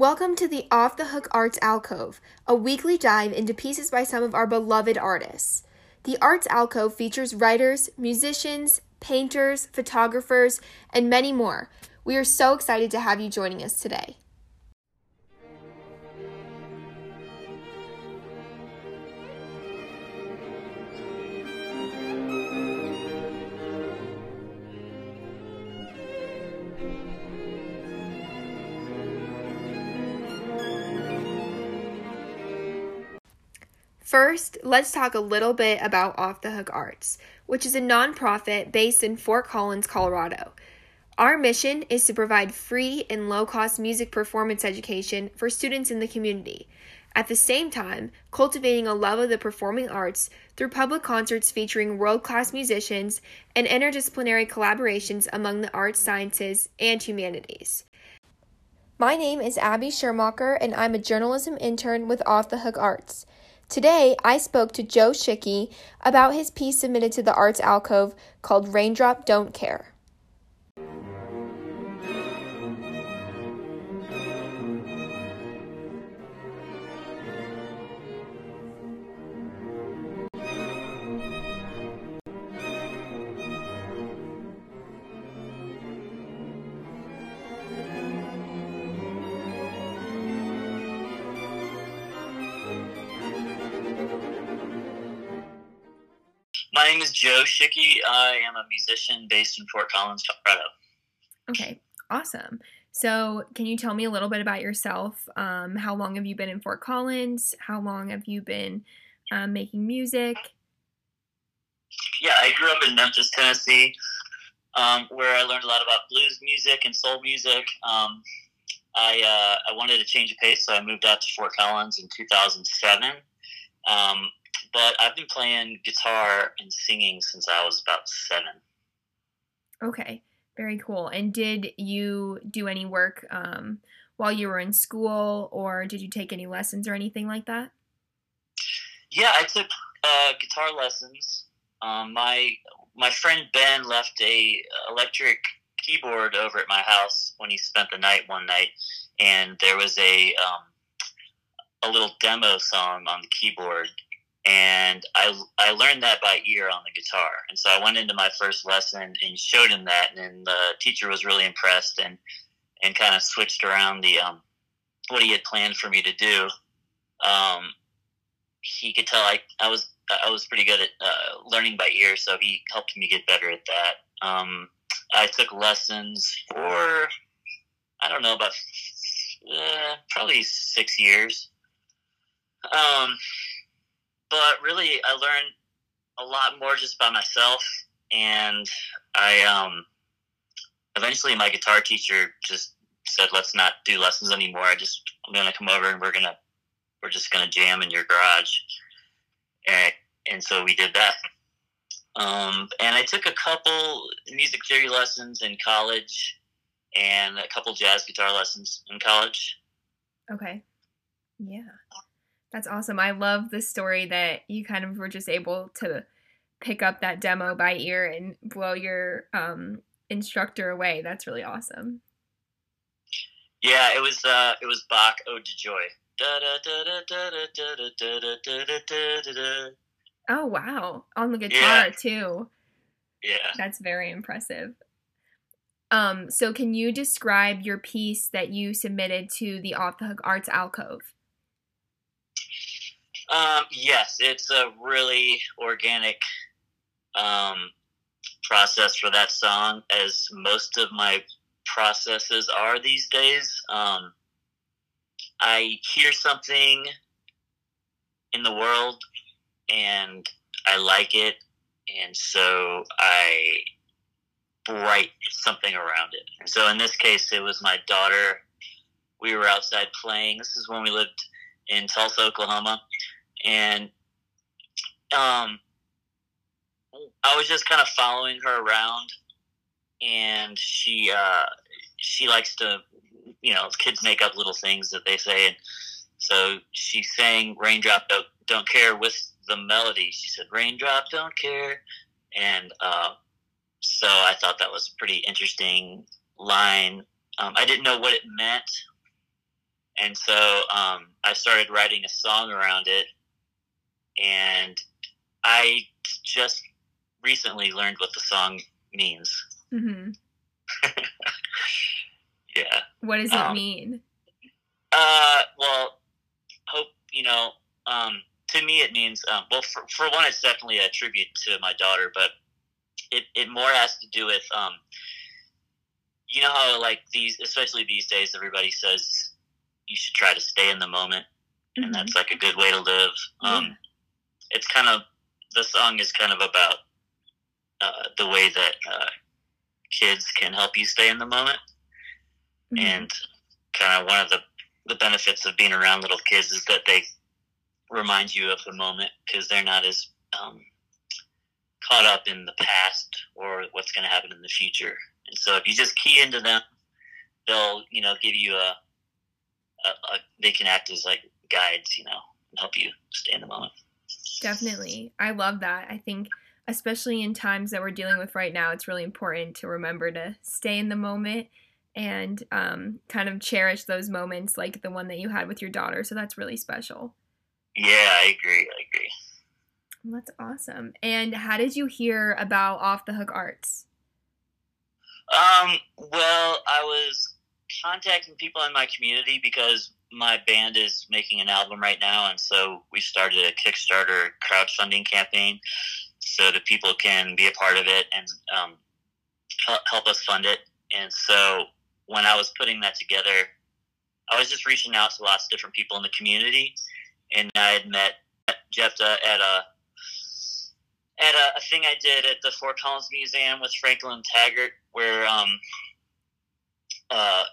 Welcome to the Off the Hook Arts Alcove, a weekly dive into pieces by some of our beloved artists. The Arts Alcove features writers, musicians, painters, photographers, and many more. We are so excited to have you joining us today. First, let's talk a little bit about Off the Hook Arts, which is a nonprofit based in Fort Collins, Colorado. Our mission is to provide free and low cost music performance education for students in the community. At the same time, cultivating a love of the performing arts through public concerts featuring world class musicians and interdisciplinary collaborations among the arts, sciences, and humanities. My name is Abby Schermacher, and I'm a journalism intern with Off the Hook Arts. Today, I spoke to Joe Schicky about his piece submitted to the Arts Alcove called Raindrop Don't Care. My name is Joe Schicky. I am a musician based in Fort Collins, Colorado. Okay, awesome. So, can you tell me a little bit about yourself? Um, how long have you been in Fort Collins? How long have you been um, making music? Yeah, I grew up in Memphis, Tennessee, um, where I learned a lot about blues music and soul music. Um, I uh, I wanted to change of pace, so I moved out to Fort Collins in 2007. Um, but I've been playing guitar and singing since I was about seven. Okay, very cool. And did you do any work um, while you were in school, or did you take any lessons or anything like that? Yeah, I took uh, guitar lessons. Um, my my friend Ben left a electric keyboard over at my house when he spent the night one night, and there was a um, a little demo song on the keyboard and I I learned that by ear on the guitar. And so I went into my first lesson and showed him that, and the teacher was really impressed and and kind of switched around the um, what he had planned for me to do. Um, he could tell I I was I was pretty good at uh, learning by ear, so he helped me get better at that. Um, I took lessons for I don't know about uh, probably six years. Um, but really, I learned a lot more just by myself, and I um, eventually my guitar teacher just said, "Let's not do lessons anymore. I just I'm gonna come over and we're gonna we're just gonna jam in your garage," and and so we did that. Um, and I took a couple music theory lessons in college, and a couple jazz guitar lessons in college. Okay. Yeah. That's awesome. I love the story that you kind of were just able to pick up that demo by ear and blow your um, instructor away. That's really awesome. Yeah, it was uh, it was Bach Ode to Joy. Oh wow, on the guitar Yeah. too. Yeah. That's very impressive. Um, so can you describe your piece that you submitted to the Off the Hook Arts Alcove? Um, yes, it's a really organic um, process for that song, as most of my processes are these days. Um, I hear something in the world and I like it, and so I write something around it. So in this case, it was my daughter. We were outside playing. This is when we lived in Tulsa, Oklahoma and um, I was just kind of following her around, and she uh, she likes to, you know, kids make up little things that they say, and so she sang "Raindrop Don't, Don't Care" with the melody. She said "Raindrop Don't Care," and uh, so I thought that was a pretty interesting line. Um, I didn't know what it meant, and so um, I started writing a song around it, and I just recently learned what the song means. Mm-hmm. yeah. What does it um, mean? Uh, well, hope you know. Um, to me, it means um, well. For, for one, it's definitely a tribute to my daughter, but it, it more has to do with um, you know how like these, especially these days, everybody says you should try to stay in the moment, mm-hmm. and that's like a good way to live. Um, yeah. It's kind of the song is kind of about uh, the way that uh, kids can help you stay in the moment, mm-hmm. and kind of one of the the benefits of being around little kids is that they remind you of the moment because they're not as um, caught up in the past or what's going to happen in the future. And so if you just key into them, they'll you know give you a, a, a they can act as like guides, you know, and help you stay in the moment. Definitely, I love that. I think especially in times that we're dealing with right now, it's really important to remember to stay in the moment and um, kind of cherish those moments like the one that you had with your daughter. So that's really special. Yeah, I agree. I agree. That's awesome. And how did you hear about Off the Hook Arts? Um, well, I was contacting people in my community because my band is making an album right now, and so we started a Kickstarter crowdfunding campaign so that people can be a part of it and um, help us fund it. And so when I was putting that together, I was just reaching out to lots of different people in the community, and I had met Jepta at a at a, a, thing I did at the Fort Collins Museum with Franklin Taggart, where um, uh,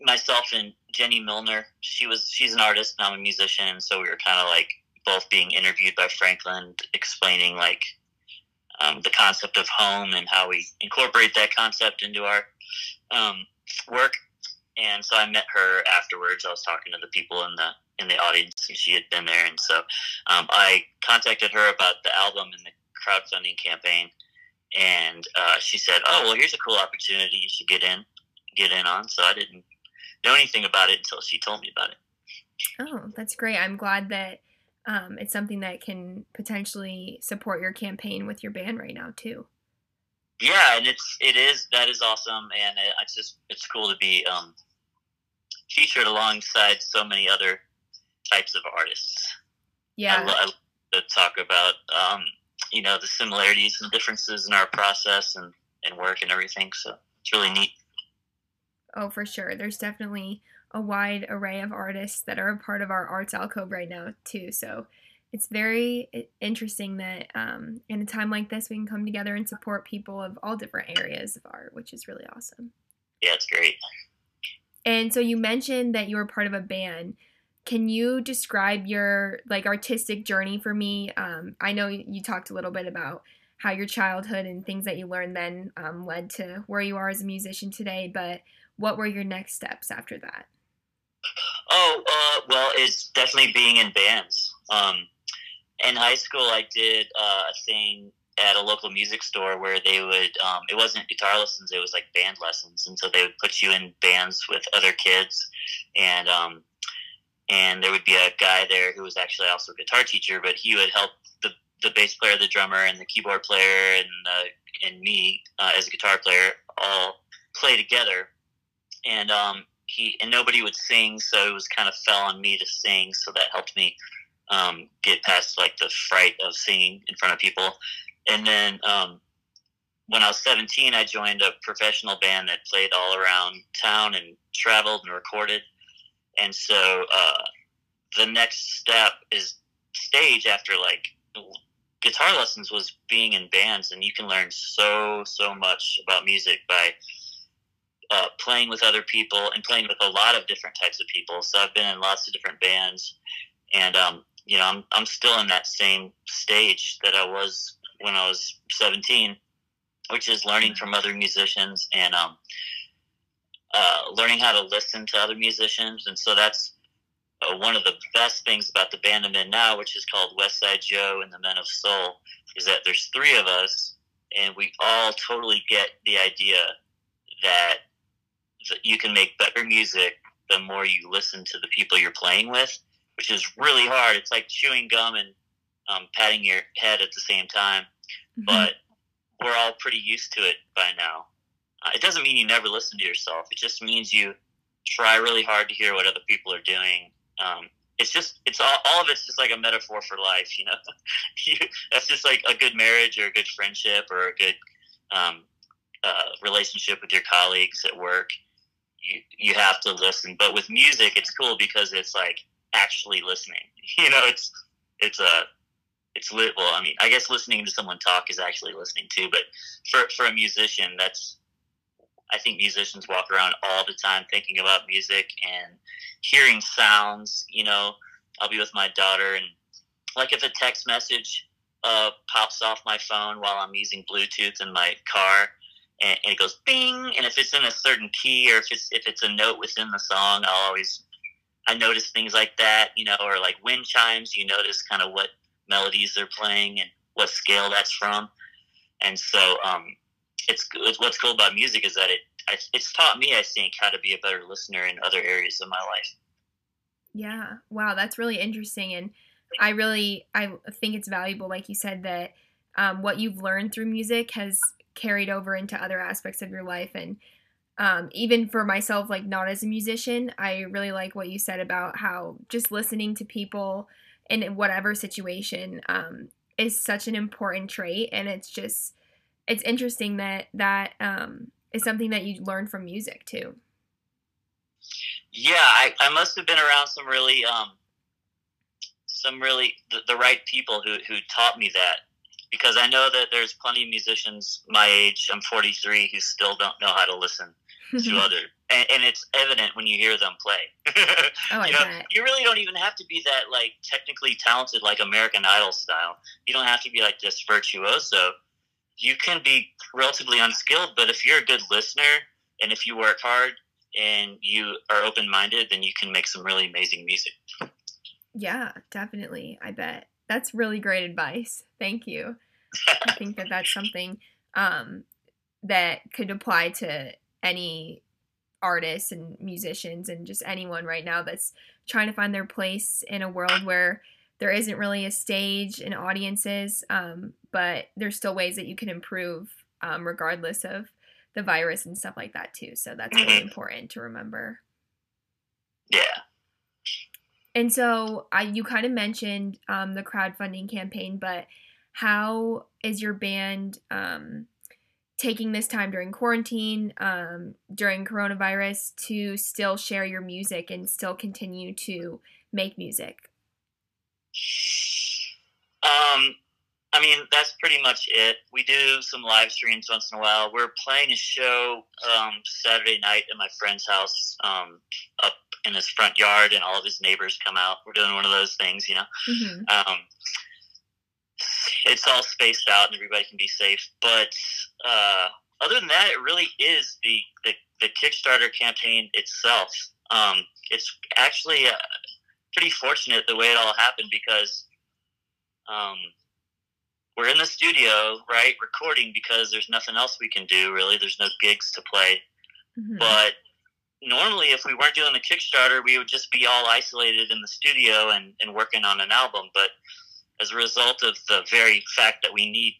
myself and Jenny Milner, she was she's an artist and I'm a musician, so we were kind of like both being interviewed by Franklin, explaining like um, the concept of home and how we incorporate that concept into our um, work. And so I met her afterwards. I was talking to the people in the in the audience, and she had been there. And so um, I contacted her about the album and the crowdfunding campaign, and uh, she said, "Oh, well, here's a cool opportunity. You should get in, get in on." So I didn't know anything about it until she told me about it. Oh, that's great. I'm glad that um, it's something that can potentially support your campaign with your band right now too. Yeah, and it's it is that is awesome, and it, it's just it's cool to be um, featured alongside so many other types of artists. Yeah, I, love to talk about um, you know the similarities and differences in our process and and work and everything. So it's really neat. Oh, for sure. There's definitely a wide array of artists that are a part of our arts alcove right now too. So it's very interesting that um, in a time like this we can come together and support people of all different areas of art, which is really awesome. Yeah, it's great. And so you mentioned that you were part of a band. Can you describe your like artistic journey for me? Um, I know you talked a little bit about how your childhood and things that you learned then um, led to where you are as a musician today, but what were your next steps after that? Oh, uh, well, it's definitely being in bands. Um, in high school, I did uh, a thing at a local music store where they would um, it wasn't guitar lessons it was like band lessons and so they would put you in bands with other kids and um, and there would be a guy there who was actually also a guitar teacher, but he would help the the bass player, the drummer, and the keyboard player, and uh, and me uh, as a guitar player all play together. And um, he and nobody would sing, so it was kind of fell on me to sing. So that helped me um, get past like the fright of singing in front of people. And then um, when I was 17, I joined a professional band that played all around town and traveled and recorded and so uh, the next step is stage after like guitar lessons was being in bands and you can learn so so much about music by uh, playing with other people and playing with a lot of different types of people. So i've been in lots of different bands. And um, you know I'm, I'm still in that same stage that i was when i was 17 which is learning from other musicians and um, uh, learning how to listen to other musicians, and so that's uh, one of the best things about the band I'm in now, which is called West Side Joe and the Men of Soul, is that there's three of us, and we all totally get the idea that you can make better music the more you listen to the people you're playing with, which is really hard. It's like chewing gum and um, patting your head at the same time. Mm-hmm. But we're all pretty used to it by now. Uh, it doesn't mean you never listen to yourself. It just means you try really hard to hear what other people are doing. Um, it's just it's all, all of it's just like a metaphor for life, you know. you, that's just like a good marriage or a good friendship or a good um, uh, relationship with your colleagues at work. You you have to listen, but with music, it's cool because it's like actually listening. You know, it's it's a it's lit. Well, I mean, I guess listening to someone talk is actually listening too. But for for a musician, that's I think musicians walk around all the time thinking about music and hearing sounds. You know, I'll be with my daughter, and like if a text message uh, pops off my phone while I'm using Bluetooth in my car, and, and, it goes bing, and if it's in a certain key or if it's if it's a note within the song, I'll always I notice things like that. You know, or like wind chimes. You notice kind of what melodies they're playing and what scale that's from. And so, um, it's, it's what's cool about music is that it it's taught me, I think, how to be a better listener in other areas of my life. Yeah. Wow, that's really interesting, and I really I think it's valuable, like you said, that um, what you've learned through music has carried over into other aspects of your life, and um, even for myself, like not as a musician, I really like what you said about how just listening to people in whatever situation um, is such an important trait. And it's just it's interesting that that um, is something that you learn from music too. Yeah i, I must have been around some really um, some really the, the right people who, who taught me that because i know that there's plenty of musicians my age i'm 43 who still don't know how to listen to other and, and, it's evident when you hear them play. oh, you know, you really don't even have to be that like technically talented, like American Idol style. You don't have to be like this virtuoso. You can be relatively unskilled, but if you're a good listener and if you work hard and you are open minded, then you can make some really amazing music. Yeah, definitely. I bet that's really great advice. Thank you. I think that that's something um, that could apply to any artists and musicians and just anyone right now that's trying to find their place in a world where there isn't really a stage and audiences, um, but there's still ways that you can improve um, regardless of the virus and stuff like that too. So that's really mm-hmm. important to remember. Yeah. And so I, you kind of mentioned um, the crowdfunding campaign, but how is your band um, taking this time during quarantine, um, during coronavirus, to still share your music and still continue to make music? Um, I mean, that's pretty much it. We do some live streams once in a while. We're playing a show um, Saturday night at my friend's house um, up in his front yard, and all of his neighbors come out. We're doing one of those things, you know. Mm-hmm. Um, it's all spaced out and everybody can be safe. But uh, other than that, it really is the the, the Kickstarter campaign itself. Um, it's actually uh, pretty fortunate the way it all happened because um, we're in the studio, right, recording because there's nothing else we can do. Really, there's no gigs to play. Mm-hmm. But normally, if we weren't doing the Kickstarter, we would just be all isolated in the studio and, and working on an album. But as a result of the very fact that we need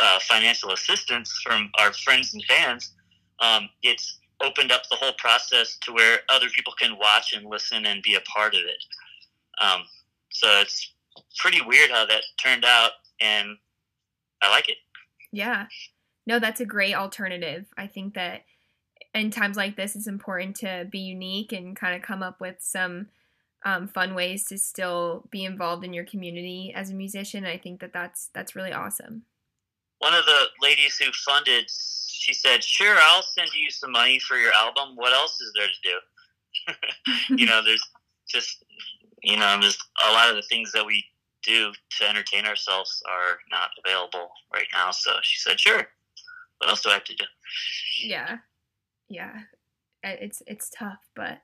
uh, financial assistance from our friends and fans, um, it's opened up the whole process to where other people can watch and listen and be a part of it. Um, so it's pretty weird how that turned out, and I like it. Yeah. No, that's a great alternative. I think that in times like this, it's important to be unique and kind of come up with some um, fun ways to still be involved in your community as a musician. I think that that's that's really awesome. One of the ladies who funded, she said, "Sure, I'll send you some money for your album. What else is there to do?" you know, there's just you know, there's a lot of the things that we do to entertain ourselves are not available right now. So she said, "Sure. What else do I have to do?" Yeah, yeah. It's it's tough, but I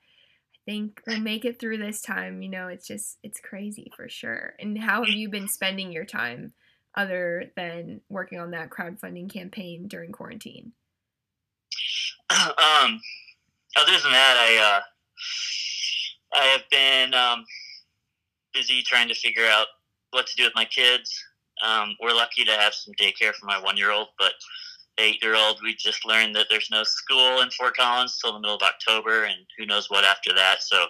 think we'll make it through this time. You know, it's just it's crazy for sure. And how have you been spending your time other than working on that crowdfunding campaign during quarantine? Um, other than that, I uh, I have been um, busy trying to figure out what to do with my kids. Um, we're lucky to have some daycare for my one year old, but eight year old, we just learned that there's no school in Fort Collins till the middle of October, and who knows what after that. So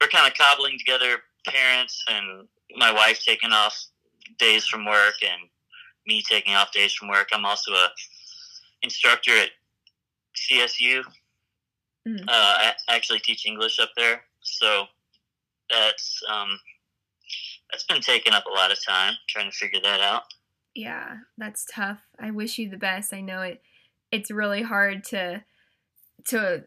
we're kind of cobbling together parents and my wife taking off days from work and me taking off days from work. I'm also a instructor at CSU. Mm. Uh, I actually teach English up there, so that's um, that's been taking up a lot of time trying to figure that out. Yeah, that's tough. I wish you the best. I know it it's really hard to to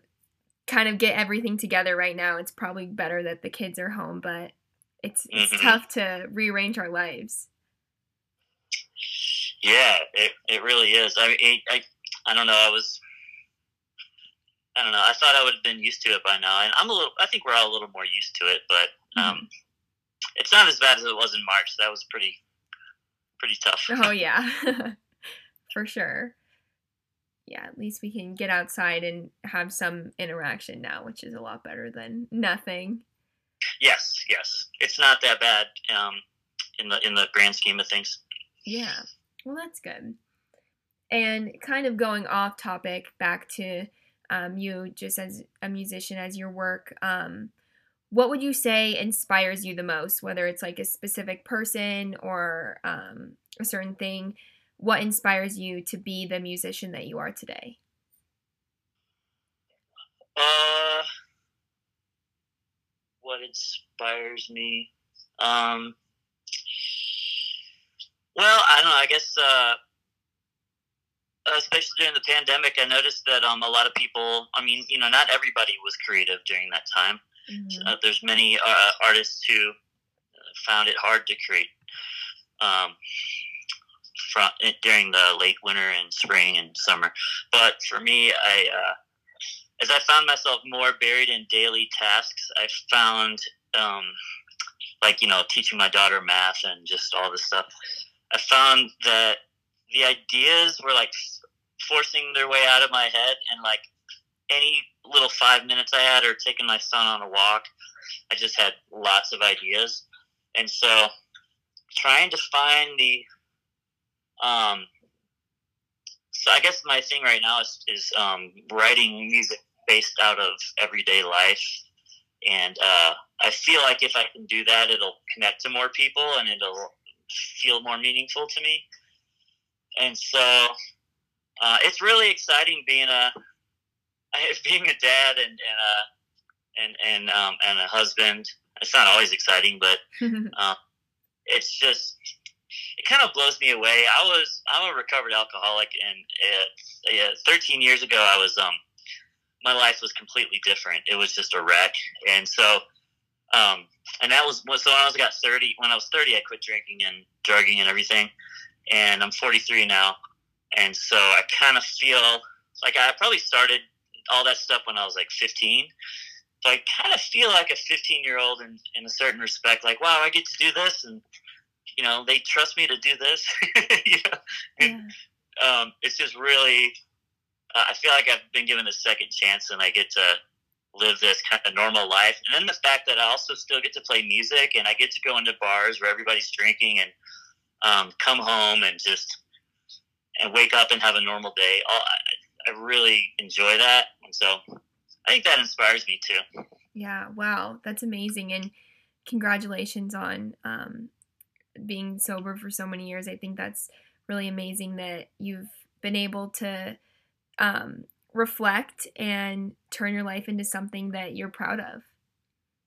kind of get everything together right now. It's probably better that the kids are home, but it's it's mm-hmm. tough to rearrange our lives. Yeah, it, it really is. I, I I I don't know. I was I don't know. I thought I would have been used to it by now, and I'm a little. I think we're all a little more used to it, but um, mm-hmm. it's not as bad as it was in March. That was pretty pretty tough. Oh yeah, for sure. Yeah, at least we can get outside and have some interaction now, which is a lot better than nothing. Yes, yes, it's not that bad um, in the in the grand scheme of things. Yeah, well, that's good. And kind of going off topic, back to um, you just as a musician, as your work. Um, what would you say inspires you the most? Whether it's like a specific person or um, a certain thing what inspires you to be the musician that you are today? Uh what inspires me? Um well i don't know i guess uh especially during the pandemic i noticed that um a lot of people i mean you know not everybody was creative during that time Mm-hmm. Uh, there's many uh, artists who found it hard to create um, from during the late winter and spring and summer. But for me, I uh, as I found myself more buried in daily tasks, I found um, like you know teaching my daughter math and just all this stuff. I found that the ideas were like forcing their way out of my head and like any little five minutes I had or taking my son on a walk, I just had lots of ideas. And so trying to find the um so I guess my thing right now is, is um, writing music based out of everyday life. And uh, I feel like if I can do that, it'll connect to more people and it'll feel more meaningful to me. And so uh, it's really exciting being a being a dad and and uh, and and um, and a husband. It's not always exciting, but um, it's just it kind of blows me away. I was I'm a recovered alcoholic, and uh, 13 years ago, I was um my life was completely different. It was just a wreck, and so um and that was so when I was got 30. When I was 30, I quit drinking and drugging and everything, and I'm 43 now, and so I kind of feel like I probably started all that stuff when I was like 15. So I kind of feel like a 15 year old in, in a certain respect, like, wow, I get to do this. And, you know, they trust me to do this. you know? and, yeah. um, it's just really, uh, I feel like I've been given a second chance and I get to live this kind of normal life. And then the fact that I also still get to play music and I get to go into bars where everybody's drinking and um, come home and just and wake up and have a normal day. All, I really enjoy that, and so I think that inspires me too. Yeah, wow, that's amazing, and congratulations on um, being sober for so many years. I think that's really amazing that you've been able to um, reflect and turn your life into something that you're proud of.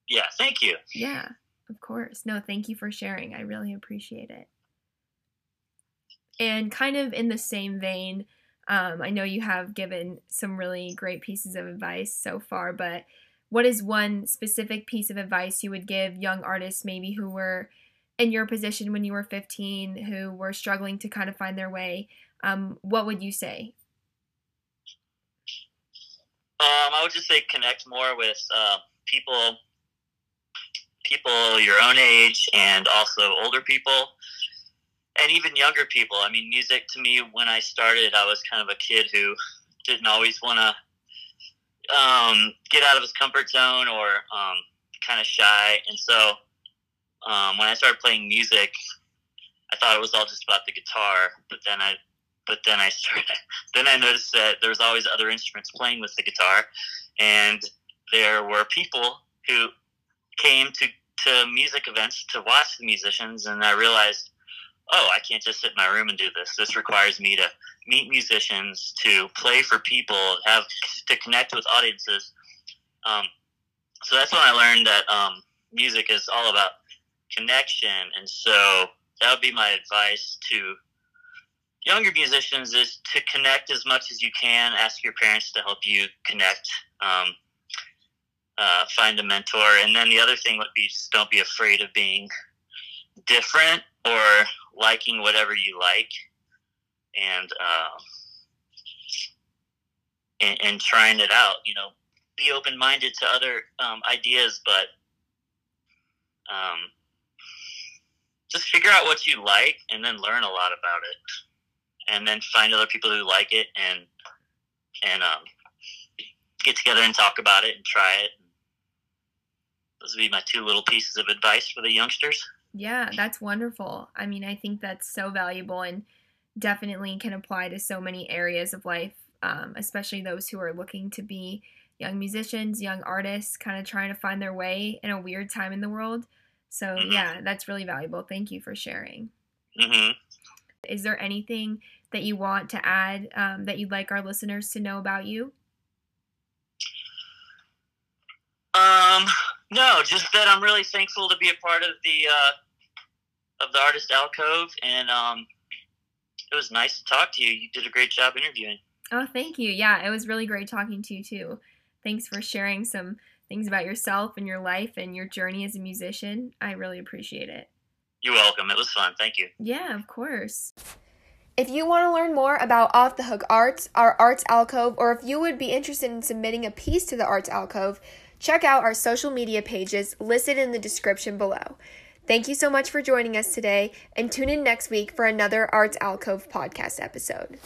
Yeah, thank you. Yeah, of course. No, thank you for sharing. I really appreciate it. And kind of in the same vein, um, I know you have given some really great pieces of advice so far, but what is one specific piece of advice you would give young artists, maybe who were in your position when you were 15, who were struggling to kind of find their way? Um, what would you say? Um, I would just say connect more with uh, people, people your own age, and also older people and even younger people. I mean, music to me when I started, I was kind of a kid who didn't always want to um, get out of his comfort zone or um, kind of shy. And so um, when I started playing music, I thought it was all just about the guitar. But then I, but then I started, then I noticed that there was always other instruments playing with the guitar, and there were people who came to to music events to watch the musicians, and I realized, oh, I can't just sit in my room and do this. This requires me to meet musicians, to play for people, have to connect with audiences. Um, so that's when I learned that um, music is all about connection, and so that would be my advice to younger musicians is to connect as much as you can. Ask your parents to help you connect. Um, uh, find a mentor, and then the other thing would be just don't be afraid of being different or liking whatever you like, and uh, and, and trying it out. You know, be open minded to other um, ideas, but um, just figure out what you like and then learn a lot about it, and then find other people who like it and and um, get together and talk about it and try it. Those would be my two little pieces of advice for the youngsters. Yeah, that's wonderful. I mean, I think that's so valuable and definitely can apply to so many areas of life, um, especially those who are looking to be young musicians, young artists, kind of trying to find their way in a weird time in the world. So, mm-hmm. yeah, that's really valuable. Thank you for sharing. Mm-hmm. Is there anything that you want to add um, that you'd like our listeners to know about you? Um, no, just that I'm really thankful to be a part of the uh, of the artist alcove, and um, it was nice to talk to you. You did a great job interviewing. Oh, thank you. Yeah, it was really great talking to you too. Thanks for sharing some things about yourself and your life and your journey as a musician. I really appreciate it. You're welcome. It was fun. Thank you. Yeah, of course. If you want to learn more about Off the Hook Arts, our Arts Alcove, or if you would be interested in submitting a piece to the Arts Alcove, check out our social media pages listed in the description below. Thank you so much for joining us today, and tune in next week for another Arts Alcove podcast episode.